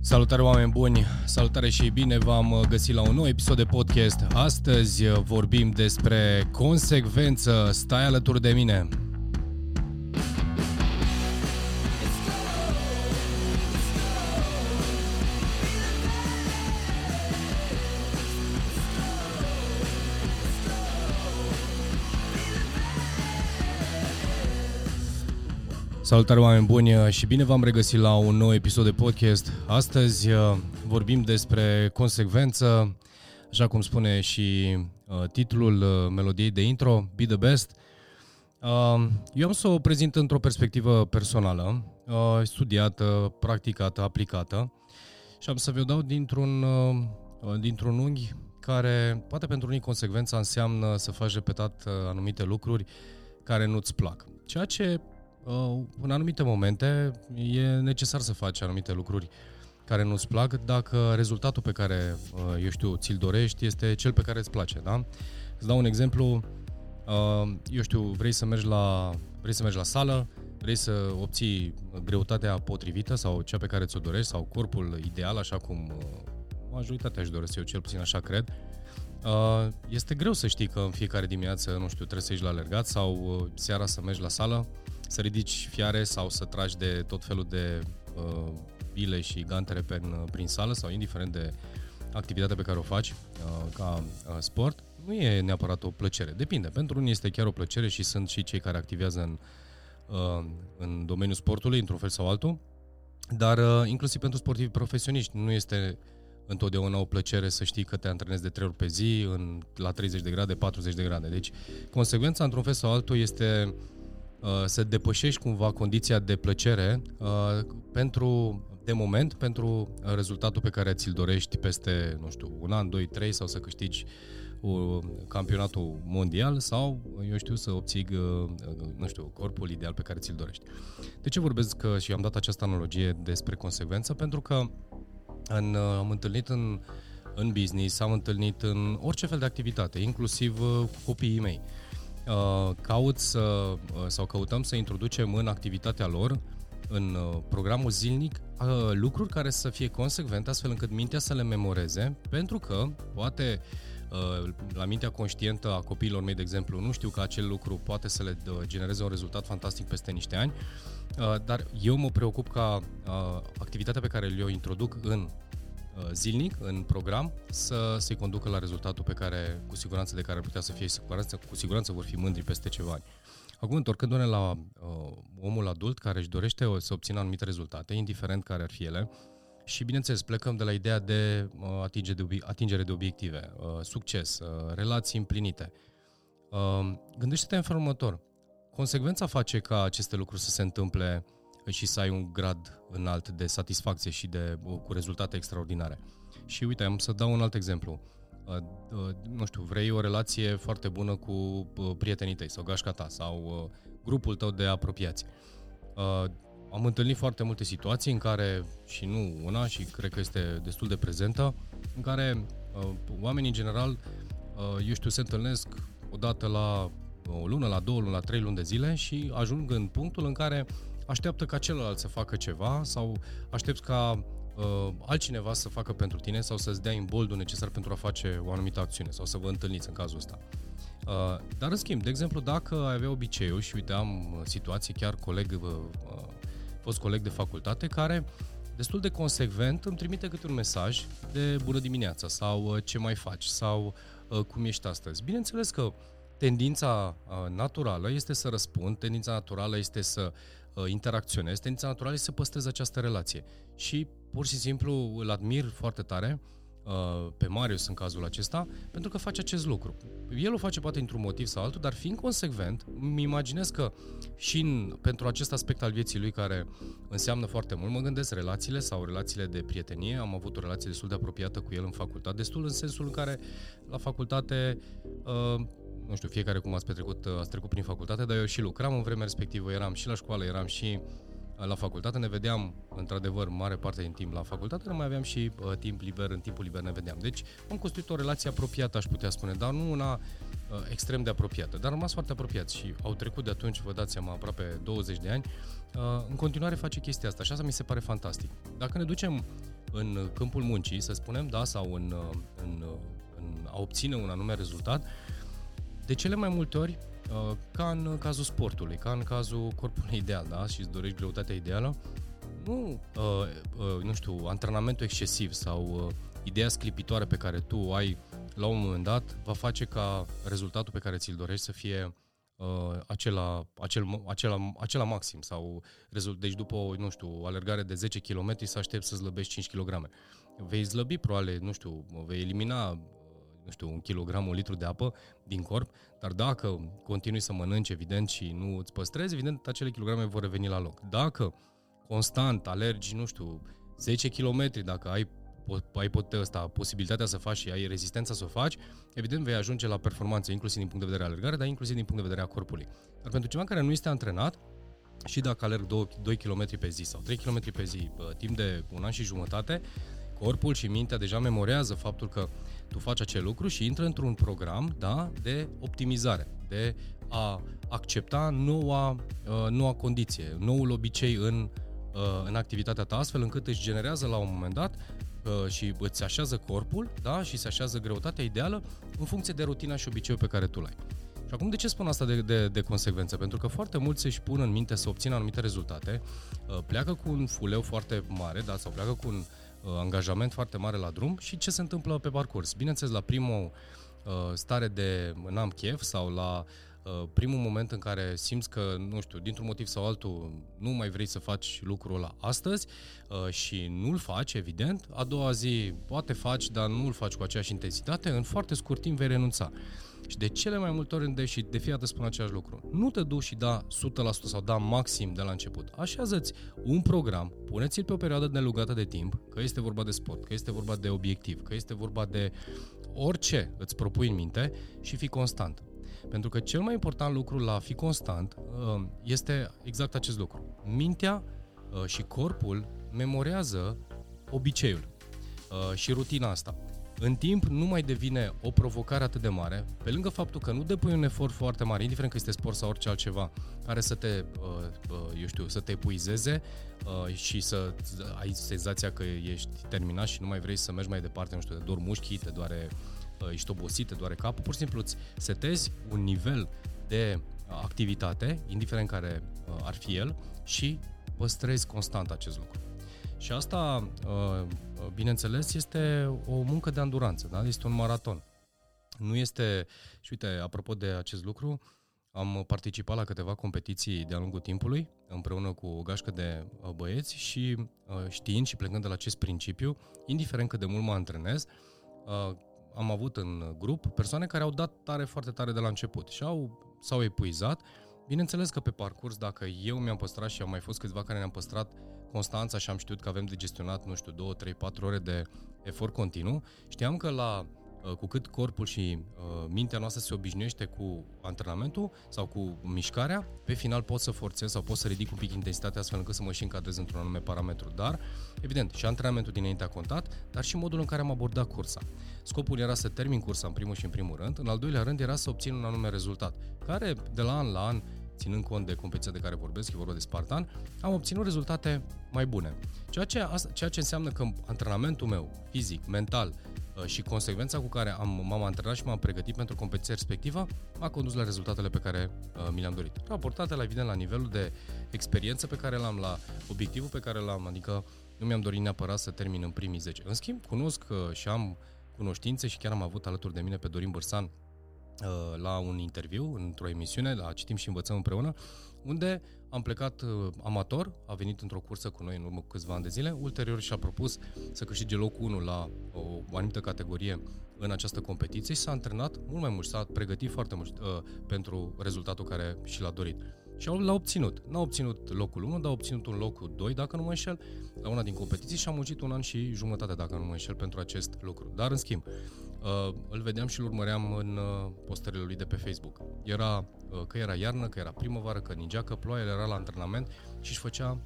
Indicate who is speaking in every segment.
Speaker 1: Salutare oameni buni, salutare și bine v-am găsit la un nou episod de podcast. Astăzi vorbim despre consecvență, stai alături de mine. Salutare oameni buni și bine v-am regăsit la un nou episod de podcast. Astăzi uh, vorbim despre consecvență, așa cum spune și uh, titlul uh, melodiei de intro, Be the Best. Eu am să o prezint într-o perspectivă personală, studiată, practicată, aplicată și am să vă dau dintr-un, dintr-un unghi care, poate pentru unii consecvența înseamnă să faci repetat anumite lucruri care nu-ți plac. Ceea ce uh, în anumite momente e necesar să faci anumite lucruri care nu-ți plac. Dacă rezultatul pe care, uh, eu știu, ți-l dorești este cel pe care îți place, da? Îți dau un exemplu, uh, eu știu, vrei să mergi la, vrei să mergi la sală, vrei să obții greutatea potrivită sau cea pe care ți-o dorești sau corpul ideal, așa cum uh, majoritatea își doresc, eu cel puțin așa cred, Uh, este greu să știi că în fiecare dimineață, nu știu, trebuie să ieși la alergat sau uh, seara să mergi la sală să ridici fiare sau să tragi de tot felul de uh, bile și gantere pe, prin sală sau indiferent de activitatea pe care o faci uh, ca uh, sport, nu e neapărat o plăcere. Depinde. Pentru unii este chiar o plăcere și sunt și cei care activează în, uh, în domeniul sportului, într-un fel sau altul, dar uh, inclusiv pentru sportivi profesioniști nu este întotdeauna o plăcere să știi că te antrenezi de 3 ori pe zi, în, la 30 de grade, 40 de grade. Deci, consecvența, într-un fel sau altul, este uh, Uh, să depășești cumva condiția de plăcere uh, pentru, de moment, pentru rezultatul pe care ți-l dorești peste, nu știu, un an, doi, trei sau să câștigi uh, campionatul mondial sau, eu știu, să obții, nu știu, corpul ideal pe care ți-l dorești. De ce vorbesc și am dat această analogie despre consecvență? Pentru că în, am întâlnit în, în business, am întâlnit în orice fel de activitate, inclusiv cu copiii mei. Uh, Uh, caut să, uh, sau căutăm să introducem în activitatea lor, în uh, programul zilnic, lucruri care să fie consecvente, astfel încât mintea să le memoreze, pentru că poate la mintea conștientă a copiilor mei, de exemplu, nu știu că acel lucru poate să le genereze un rezultat fantastic peste niște ani, dar eu mă preocup ca activitatea pe care le-o introduc în Uh, zilnic în program să se conducă la rezultatul pe care, cu siguranță, de care ar putea să fie siguranță, cu siguranță vor fi mândri peste ceva ani. Acum, întorcându-ne la uh, omul adult care își dorește să obțină anumite rezultate, indiferent care ar fi ele, și, bineînțeles, plecăm de la ideea de uh, atingere de, obi- atingere de obiective, uh, succes, uh, relații împlinite. Uh, gândește-te în felul următor. Consecvența face ca aceste lucruri să se întâmple uh, și să ai un grad înalt de satisfacție și de, cu rezultate extraordinare. Și uite, am să dau un alt exemplu. Uh, uh, nu știu, vrei o relație foarte bună cu uh, prietenii tăi sau gașca ta sau grupul tău de apropiați. Am întâlnit foarte multe situații în care, și nu una, și cred că este destul de prezentă, în care oamenii în general, eu știu, se întâlnesc odată la o lună, la două luni, la trei luni de zile și ajung în punctul în care așteaptă ca celălalt să facă ceva sau aștepți ca uh, altcineva să facă pentru tine sau să-ți dea imboldul necesar pentru a face o anumită acțiune sau să vă întâlniți în cazul ăsta. Uh, dar în schimb, de exemplu, dacă ai avea obiceiul și uite am uh, situații chiar coleg, uh, uh, fost coleg de facultate care destul de consecvent îmi trimite câte un mesaj de bună dimineața sau uh, ce mai faci sau uh, cum ești astăzi. Bineînțeles că tendința uh, naturală este să răspund, tendința naturală este să uh, interacționez, tendința naturală este să păstrez această relație. Și pur și simplu îl admir foarte tare uh, pe Marius în cazul acesta, pentru că face acest lucru. El o face poate într-un motiv sau altul, dar fiind consecvent, îmi imaginez că și în, pentru acest aspect al vieții lui care înseamnă foarte mult, mă gândesc relațiile sau relațiile de prietenie, am avut o relație destul de apropiată cu el în facultate, destul în sensul în care la facultate uh, nu știu, fiecare cum ați petrecut, ați trecut prin facultate, dar eu și lucram în vremea respectivă, eram și la școală, eram și uh, la facultate, ne vedeam într-adevăr mare parte din timp la facultate, nu mai aveam și uh, timp liber, în timpul liber ne vedeam. Deci am construit o relație apropiată, aș putea spune, dar nu una uh, extrem de apropiată, dar am rămas foarte apropiați și au trecut de atunci, vă dați seama, aproape 20 de ani, uh, în continuare face chestia asta și asta mi se pare fantastic. Dacă ne ducem în câmpul muncii, să spunem, da, sau în, în, în a obține un anume rezultat, de cele mai multe ori, ca în cazul sportului, ca în cazul corpului ideal, da, și îți dorești greutatea ideală, nu, nu știu, antrenamentul excesiv sau ideea sclipitoare pe care tu ai la un moment dat va face ca rezultatul pe care ți-l dorești să fie uh, acela, acel, acela, acela maxim sau rezult, deci după o, nu știu, o alergare de 10 km să aștepți să slăbești 5 kg. Vei slăbi probabil, nu știu, vei elimina nu știu, un kilogram, un litru de apă din corp, dar dacă continui să mănânci, evident, și nu îți păstrezi, evident, acele kilograme vor reveni la loc. Dacă constant alergi, nu știu, 10 km, dacă ai ai pot, ăsta, posibilitatea să faci și ai rezistența să o faci, evident vei ajunge la performanță, inclusiv din punct de vedere alergare, dar inclusiv din punct de vedere a corpului. Dar pentru ceva care nu este antrenat, și dacă alerg 2, 2 km pe zi sau 3 km pe zi, timp de un an și jumătate, corpul și mintea deja memorează faptul că tu faci acel lucru și intră într-un program da, de optimizare, de a accepta noua, uh, noua condiție, noul obicei în, uh, în activitatea ta, astfel încât își generează la un moment dat uh, și îți așează corpul da, și se așează greutatea ideală în funcție de rutina și obiceiul pe care tu l-ai. Și acum de ce spun asta de, de, de consecvență? Pentru că foarte mulți își pun în minte să obțină anumite rezultate, pleacă cu un fuleu foarte mare da, sau pleacă cu un Uh, angajament foarte mare la drum și ce se întâmplă pe parcurs. Bineînțeles, la primul uh, stare de n-am chef sau la uh, primul moment în care simți că, nu știu, dintr-un motiv sau altul nu mai vrei să faci lucrul ăla astăzi și nu-l faci, evident, a doua zi poate faci, dar nu-l faci cu aceeași intensitate, în foarte scurt timp vei renunța. Și de cele mai multe ori, și de fiecare spun același lucru, nu te duci și da 100% sau da maxim de la început. Așează-ți un program, puneți-l pe o perioadă nelugată de timp, că este vorba de sport, că este vorba de obiectiv, că este vorba de orice îți propui în minte și fii constant. Pentru că cel mai important lucru la a fi constant uh, este exact acest lucru. Mintea uh, și corpul memorează obiceiul uh, și rutina asta în timp nu mai devine o provocare atât de mare, pe lângă faptul că nu depui un efort foarte mare, indiferent că este sport sau orice altceva, care să te, uh, uh, eu știu, să te epuizeze uh, și să ai senzația că ești terminat și nu mai vrei să mergi mai departe, nu știu, te dor mușchii, te doare, ești obosit, te doare capul, pur și simplu îți setezi un nivel de activitate, indiferent care ar fi el, și păstrezi constant acest lucru. Și asta, uh, bineînțeles, este o muncă de anduranță, da? este un maraton. Nu este, și uite, apropo de acest lucru, am participat la câteva competiții de-a lungul timpului, împreună cu o gașcă de uh, băieți și uh, știind și plecând de la acest principiu, indiferent cât de mult mă antrenez, am avut în grup persoane care au dat tare foarte tare de la început și au, s-au epuizat. Bineînțeles că pe parcurs, dacă eu mi-am păstrat și au mai fost câțiva care ne-am păstrat Constanța și am știut că avem de gestionat, nu știu, 2, 3, 4 ore de efort continuu, știam că la uh, cu cât corpul și uh, mintea noastră se obișnuiește cu antrenamentul sau cu mișcarea, pe final pot să forțez sau pot să ridic un pic intensitatea astfel încât să mă și încadrez într-un anume parametru. Dar, evident, și antrenamentul dinainte a contat, dar și modul în care am abordat cursa. Scopul era să termin cursa în primul și în primul rând, în al doilea rând era să obțin un anume rezultat, care de la an la an ținând cont de competiția de care vorbesc, e vorba de Spartan, am obținut rezultate mai bune. Ceea ce, ceea ce înseamnă că antrenamentul meu, fizic, mental uh, și consecvența cu care am, m-am antrenat și m-am pregătit pentru competiția respectivă m-a condus la rezultatele pe care uh, mi le-am dorit. Raportate, la evident, la nivelul de experiență pe care l-am, la obiectivul pe care l-am, adică nu mi-am dorit neapărat să termin în primii 10. În schimb, cunosc uh, și am cunoștințe și chiar am avut alături de mine pe Dorin Bărsan, Uh, la un interviu, într-o emisiune, la Citim și Învățăm împreună, unde am plecat uh, amator, a venit într-o cursă cu noi în urmă cu câțiva ani de zile, ulterior și-a propus să câștige locul 1 la o, o anumită categorie în această competiție și s-a antrenat mult mai mult, s-a pregătit foarte mult uh, pentru rezultatul care și l-a dorit. Și l-a obținut. N-a obținut locul 1, dar a obținut un locul 2, dacă nu mă înșel, la una din competiții și a muncit un an și jumătate, dacă nu mă înșel, pentru acest lucru. Dar, în schimb, uh, îl vedeam și îl urmăream în uh, postările lui de pe Facebook. Era, uh, că era iarnă, că era primăvară, că ningea, că ploaia, era la antrenament și își făcea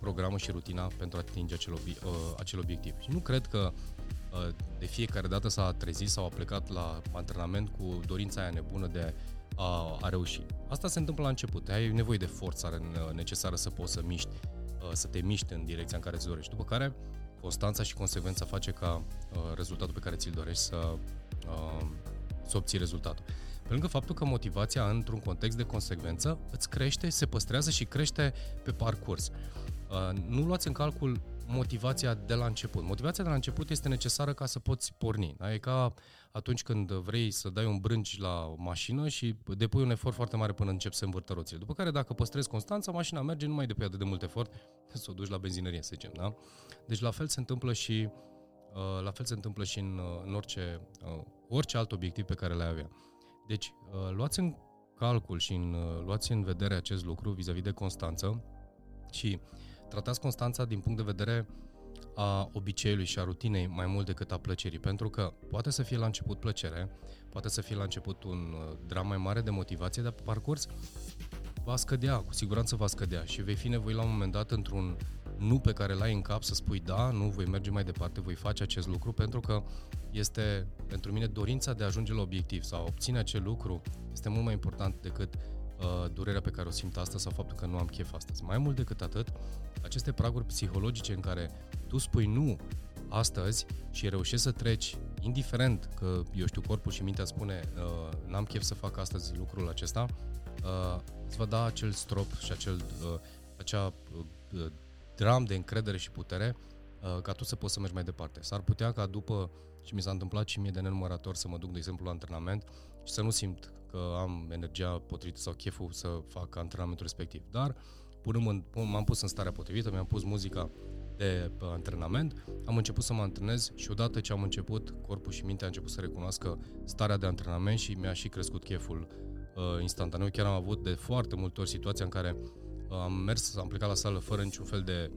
Speaker 1: programul și rutina pentru a atinge acel, obi- uh, acel obiectiv. Și nu cred că uh, de fiecare dată s-a trezit sau a plecat la antrenament cu dorința aia nebună de a, a reuși. Asta se întâmplă la început. Ai nevoie de forța necesară să poți să miști, uh, să te miști în direcția în care îți dorești. După care constanța și consecvența face ca uh, rezultatul pe care ți-l dorești să, uh, să obții rezultatul. Pe lângă faptul că motivația într-un context de consecvență îți crește, se păstrează și crește pe parcurs. Uh, nu luați în calcul motivația de la început. Motivația de la început este necesară ca să poți porni. Da? E ca atunci când vrei să dai un brânci la o mașină și depui un efort foarte mare până începi să învârtă roțile. După care, dacă păstrezi constanța, mașina merge, nu mai depui atât de mult efort să o duci la benzinărie, să zicem. Da? Deci la fel se întâmplă și uh, la fel se întâmplă și în, uh, în orice, uh, orice alt obiectiv pe care l-ai avea. Deci, luați în calcul și în, luați în vedere acest lucru vis-a-vis de constanță și tratați constanța din punct de vedere a obiceiului și a rutinei mai mult decât a plăcerii, pentru că poate să fie la început plăcere, poate să fie la început un uh, dram mai mare de motivație, dar pe parcurs va scădea, cu siguranță va scădea și vei fi nevoit la un moment dat într-un nu pe care l-ai în cap să spui da, nu, voi merge mai departe, voi face acest lucru pentru că este pentru mine dorința de a ajunge la obiectiv sau a obține acel lucru este mult mai important decât uh, durerea pe care o simt astăzi sau faptul că nu am chef astăzi. Mai mult decât atât, aceste praguri psihologice în care tu spui nu astăzi și reușești să treci, indiferent că, eu știu, corpul și mintea spune uh, n-am chef să fac astăzi lucrul acesta, uh, îți va da acel strop și acel, uh, acea uh, dram de încredere și putere uh, ca tu să poți să mergi mai departe. S-ar putea ca după, și mi s-a întâmplat și mie de nenumărator să mă duc, de exemplu, la antrenament și să nu simt că am energia potrivită sau cheful să fac antrenamentul respectiv. Dar punând, m-am pus în starea potrivită, mi-am pus muzica de antrenament, am început să mă antrenez și odată ce am început, corpul și mintea a început să recunoască starea de antrenament și mi-a și crescut cheful uh, instantaneu. Chiar am avut de foarte multe ori situația în care uh, am mers, am plecat la sală fără niciun fel de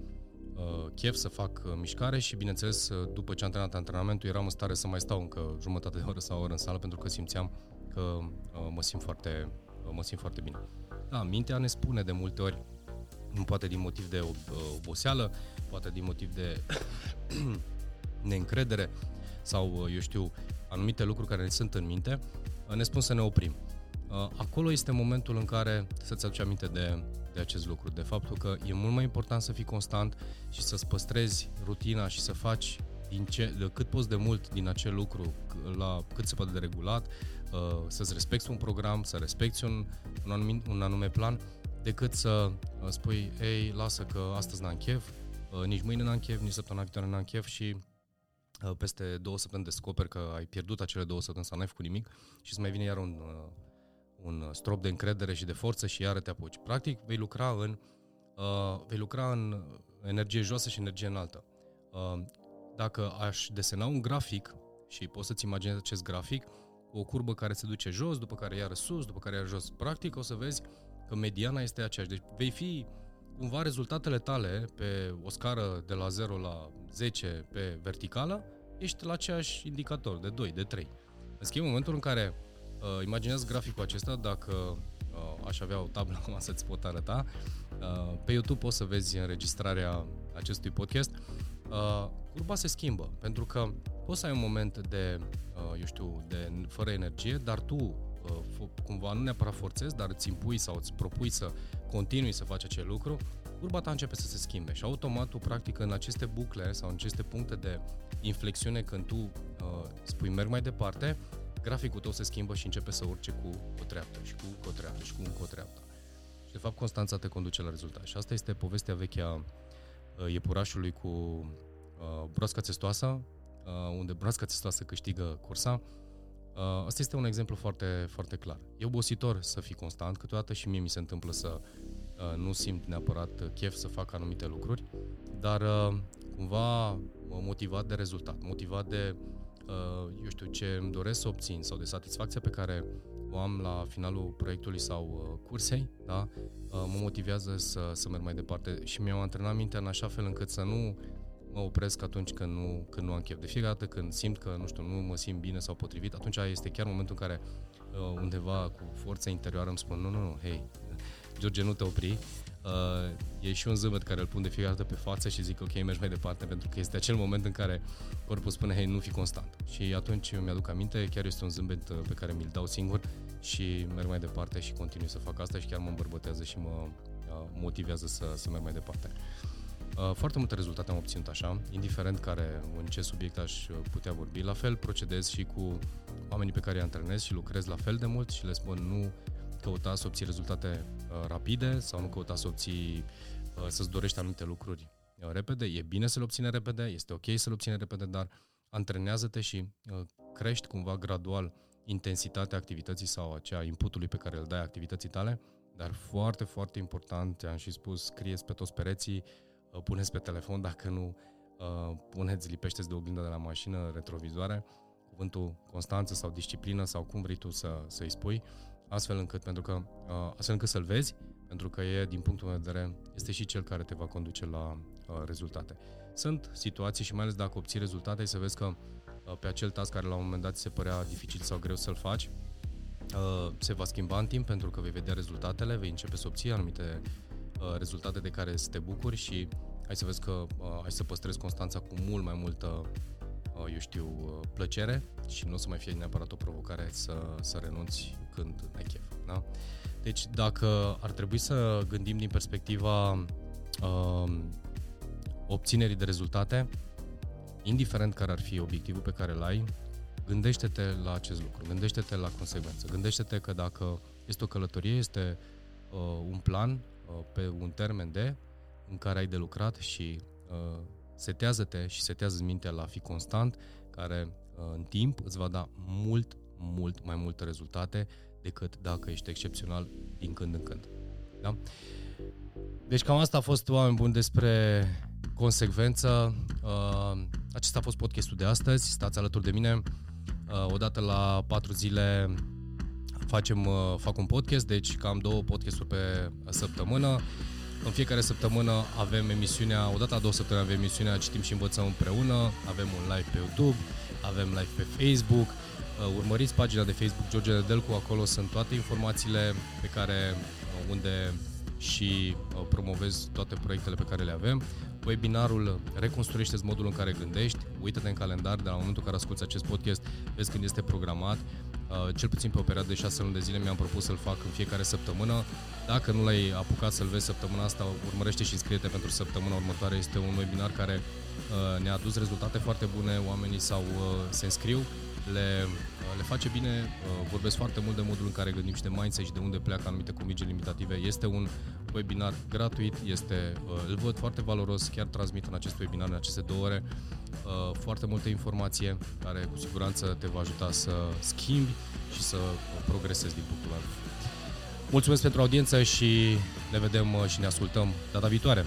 Speaker 1: uh, chef să fac uh, mișcare și bineînțeles uh, după ce am terminat antrenamentul eram în stare să mai stau încă jumătate de oră sau o oră în sală pentru că simțeam că uh, mă simt foarte, uh, mă simt foarte bine. Da, mintea ne spune de multe ori nu poate din motiv de oboseală, poate din motiv de neîncredere sau, eu știu, anumite lucruri care ne sunt în minte, ne spun să ne oprim. Acolo este momentul în care să-ți aduci aminte de, de acest lucru, de faptul că e mult mai important să fii constant și să-ți păstrezi rutina și să faci din ce, de cât poți de mult din acel lucru la cât se poate de regulat, să-ți respecti un program, să respecti un, un, anume, un anume plan decât să uh, spui, ei, lasă că astăzi n-am chef, uh, nici mâine n-am chef, nici săptămâna viitoare n-am chef și uh, peste două săptămâni descoperi că ai pierdut acele două săptămâni sau n-ai făcut nimic și îți mai vine iar un, un strop de încredere și de forță și iară te apuci. Practic, vei lucra în, uh, vei lucra în energie joasă și energie înaltă. Uh, dacă aș desena un grafic și poți să-ți imaginezi acest grafic, o curbă care se duce jos, după care iară sus, după care iară jos. Practic o să vezi că mediana este aceeași. Deci vei fi cumva rezultatele tale pe o scară de la 0 la 10 pe verticală, ești la aceeași indicator, de 2, de 3. În schimb, în momentul în care uh, imaginează graficul acesta, dacă uh, aș avea o tablă acum să-ți pot arăta, uh, pe YouTube poți să vezi înregistrarea acestui podcast, uh, curba se schimbă, pentru că poți să ai un moment de, uh, eu știu, de fără energie, dar tu Uh, cumva nu neapărat forțezi, dar îți impui sau îți propui să continui să faci acel lucru, curba ta începe să se schimbe și automat tu practic în aceste bucle sau în aceste puncte de inflexiune când tu uh, spui merg mai departe, graficul tău se schimbă și începe să urce cu o treaptă și cu o treaptă și cu încă o treaptă. Și de fapt constanța te conduce la rezultat. Și asta este povestea veche a uh, iepurașului cu uh, broasca testoasă, uh, unde broasca testoasă câștigă cursa, Uh, asta este un exemplu foarte, foarte clar. E obositor să fii constant, câteodată și mie mi se întâmplă să uh, nu simt neapărat chef să fac anumite lucruri, dar uh, cumva motivat de rezultat, motivat de, eu știu, ce îmi doresc să obțin sau de satisfacția pe care o am la finalul proiectului sau cursei, da? mă motivează să, să merg mai departe și mi-am antrenat mintea în așa fel încât să nu mă opresc atunci când nu, când nu am chef. De fiecare dată când simt că, nu știu, nu mă simt bine sau potrivit, atunci este chiar momentul în care uh, undeva cu forța interioară îmi spun, nu, nu, nu, hei, George, nu te opri, Uh, e și un zâmbet care îl pun de fiecare dată pe față și zic ok, mergi mai departe pentru că este acel moment în care corpul spune hei, nu fi constant. Și atunci mi-aduc aminte, chiar este un zâmbet uh, pe care mi-l dau singur și merg mai departe și continui să fac asta și chiar mă îmbărbătează și mă uh, motivează să, să merg mai departe. Foarte multe rezultate am obținut așa, indiferent care, în ce subiect aș putea vorbi. La fel procedez și cu oamenii pe care îi antrenez și lucrez la fel de mult și le spun nu căuta să obții rezultate rapide sau nu căuta să obții, să-ți dorești anumite lucruri repede. E bine să le obține repede, este ok să le obține repede, dar antrenează-te și crești cumva gradual intensitatea activității sau acea inputului pe care îl dai activității tale, dar foarte, foarte important, am și spus, scrieți pe toți pereții, uh, puneți pe telefon, dacă nu, uh, puneți, lipește de oglinda de la mașină, retrovizoare, cuvântul constanță sau disciplină sau cum vrei tu să, să-i spui, astfel încât, pentru că, uh, astfel încât să-l vezi, pentru că e, din punctul meu de vedere, este și cel care te va conduce la rezultate. Sunt situații și mai ales dacă obții rezultate, să vezi că Uh, pe acel task care la un moment dat se părea dificil sau greu să-l faci, uh, se va schimba în timp pentru că vei vedea rezultatele, vei începe să obții anumite uh, rezultate de care să te bucuri și hai să vezi că ai să păstrezi constanța cu mult mai multă, eu știu, plăcere și nu o să mai fie neapărat o provocare să, să renunți când ai chef. Da? Deci dacă ar trebui să gândim din perspectiva uh, obținerii de rezultate, indiferent care ar fi obiectivul pe care îl ai, gândește-te la acest lucru, gândește-te la consecvență, gândește-te că dacă este o călătorie, este uh, un plan uh, pe un termen de în care ai de lucrat și uh, setează-te și setează mintea la a fi constant, care uh, în timp îți va da mult, mult mai multe rezultate decât dacă ești excepțional din când în când. Da? Deci cam asta a fost, oameni buni, despre consecvență. Uh, acesta a fost podcastul de astăzi. Stați alături de mine. Uh, odată la patru zile facem, uh, fac un podcast, deci cam două podcasturi pe săptămână. În fiecare săptămână avem emisiunea, odată la două săptămâni avem emisiunea Citim și învățăm împreună, avem un live pe YouTube, avem live pe Facebook, urmăriți pagina de Facebook George Nedelcu, acolo sunt toate informațiile pe care, unde și promovez toate proiectele pe care le avem. Webinarul reconstruiește modul în care gândești, uită-te în calendar, de la momentul în care asculti acest podcast, vezi când este programat, uh, cel puțin pe o perioadă de 6 luni de zile mi-am propus să-l fac în fiecare săptămână. Dacă nu l-ai apucat să-l vezi săptămâna asta, urmărește și înscrie-te pentru săptămâna următoare. Este un webinar care uh, ne-a adus rezultate foarte bune, oamenii sau uh, se înscriu, le, le face bine, vorbesc foarte mult de modul în care gândim și de mindset și de unde pleacă anumite convingeri limitative. Este un webinar gratuit, este, îl văd foarte valoros, chiar transmit în acest webinar, în aceste două ore, foarte multe informație care cu siguranță te va ajuta să schimbi și să progresezi din punctul ăla. Mulțumesc pentru audiență și ne vedem și ne ascultăm data viitoare.